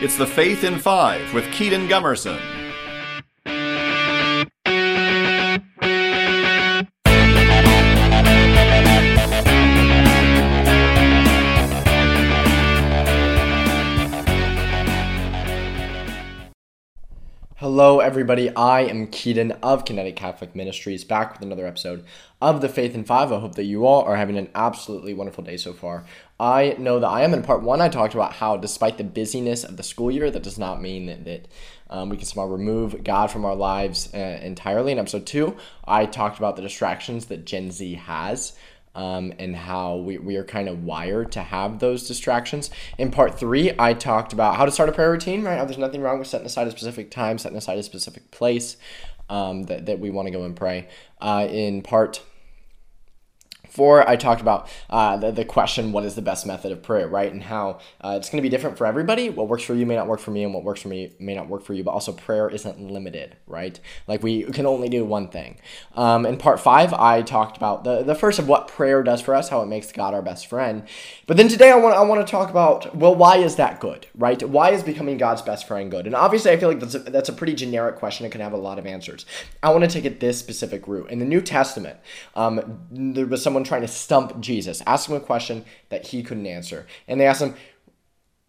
It's the Faith in Five with Kedon Gumerson. Hello, everybody. I am Kedon of Kinetic Catholic Ministries, back with another episode of The Faith in Five. I hope that you all are having an absolutely wonderful day so far. I know that I am in part one. I talked about how, despite the busyness of the school year, that does not mean that, that um, we can somehow remove God from our lives uh, entirely. In episode two, I talked about the distractions that Gen Z has um, and how we, we are kind of wired to have those distractions. In part three, I talked about how to start a prayer routine, right? How there's nothing wrong with setting aside a specific time, setting aside a specific place um, that, that we want to go and pray. Uh, in part Four, I talked about uh, the, the question, what is the best method of prayer, right? And how uh, it's going to be different for everybody. What works for you may not work for me, and what works for me may not work for you. But also, prayer isn't limited, right? Like we can only do one thing. Um, in part five, I talked about the, the first of what prayer does for us, how it makes God our best friend. But then today, I want I want to talk about well, why is that good, right? Why is becoming God's best friend good? And obviously, I feel like that's a, that's a pretty generic question. It can have a lot of answers. I want to take it this specific route. In the New Testament, um, there was someone trying to stump Jesus, ask him a question that he couldn't answer. And they asked him,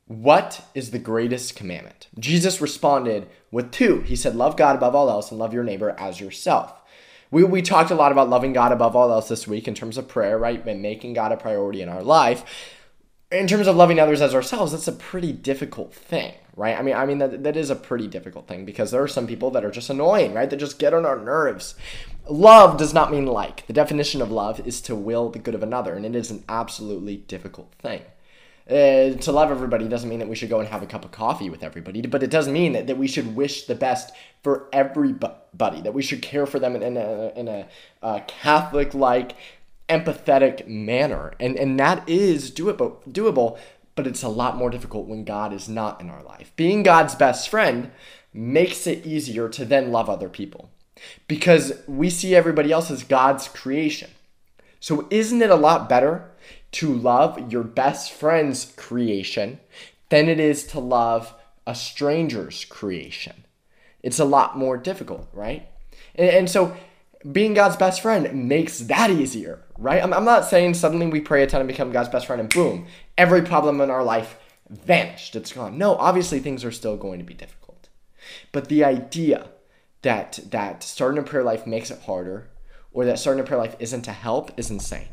What is the greatest commandment? Jesus responded with two. He said, Love God above all else and love your neighbor as yourself. We, we talked a lot about loving God above all else this week in terms of prayer, right? And making God a priority in our life. In terms of loving others as ourselves, that's a pretty difficult thing, right? I mean, I mean that, that is a pretty difficult thing because there are some people that are just annoying, right? That just get on our nerves. Love does not mean like. The definition of love is to will the good of another, and it is an absolutely difficult thing. Uh, to love everybody doesn't mean that we should go and have a cup of coffee with everybody, but it does mean that, that we should wish the best for everybody, that we should care for them in, in a, in a uh, Catholic like, empathetic manner. And, and that is doable, doable, but it's a lot more difficult when God is not in our life. Being God's best friend makes it easier to then love other people because we see everybody else as God's creation. So, isn't it a lot better to love your best friend's creation than it is to love a stranger's creation? It's a lot more difficult, right? And, and so, being God's best friend makes that easier, right? I'm, I'm not saying suddenly we pray a ton and become God's best friend and boom, every problem in our life vanished. It's gone. No, obviously things are still going to be difficult. But the idea that that starting a prayer life makes it harder or that starting a prayer life isn't to help is insane.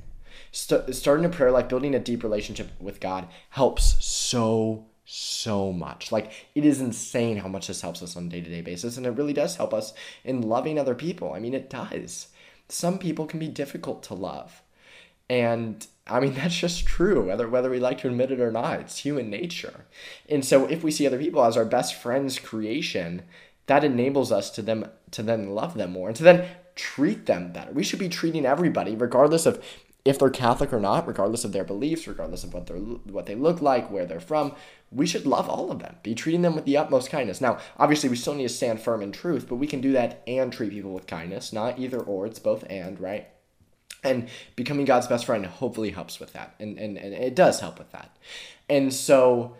St- starting a prayer life, building a deep relationship with God helps so so much. Like it is insane how much this helps us on a day-to-day basis and it really does help us in loving other people. I mean it does. Some people can be difficult to love. And I mean that's just true whether whether we like to admit it or not. It's human nature. And so if we see other people as our best friend's creation, that enables us to them to then love them more and to then treat them better. We should be treating everybody, regardless of if they're Catholic or not, regardless of their beliefs, regardless of what they're what they look like, where they're from. We should love all of them. Be treating them with the utmost kindness. Now, obviously, we still need to stand firm in truth, but we can do that and treat people with kindness. Not either or. It's both and, right? And becoming God's best friend hopefully helps with that, and and, and it does help with that. And so,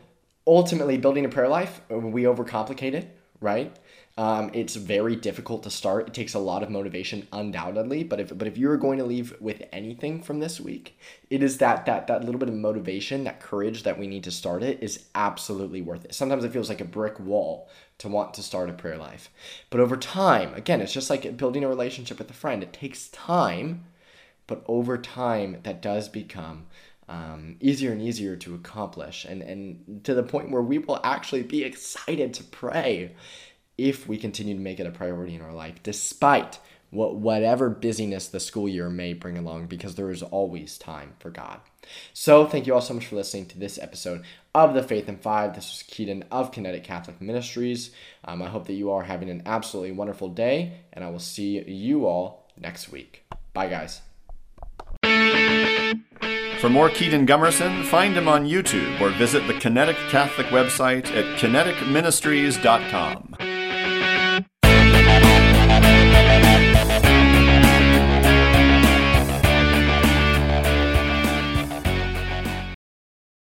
ultimately, building a prayer life, we overcomplicate it, right? Um, it's very difficult to start. It takes a lot of motivation, undoubtedly. But if but if you're going to leave with anything from this week, it is that that that little bit of motivation, that courage that we need to start it is absolutely worth it. Sometimes it feels like a brick wall to want to start a prayer life, but over time, again, it's just like building a relationship with a friend. It takes time, but over time, that does become um, easier and easier to accomplish, and and to the point where we will actually be excited to pray if we continue to make it a priority in our life, despite what whatever busyness the school year may bring along, because there is always time for God. So, thank you all so much for listening to this episode of the Faith in Five. This was Kedon of Kinetic Catholic Ministries. Um, I hope that you are having an absolutely wonderful day, and I will see you all next week. Bye, guys. For more Kedon Gumerson, find him on YouTube or visit the Kinetic Catholic website at kineticministries.com.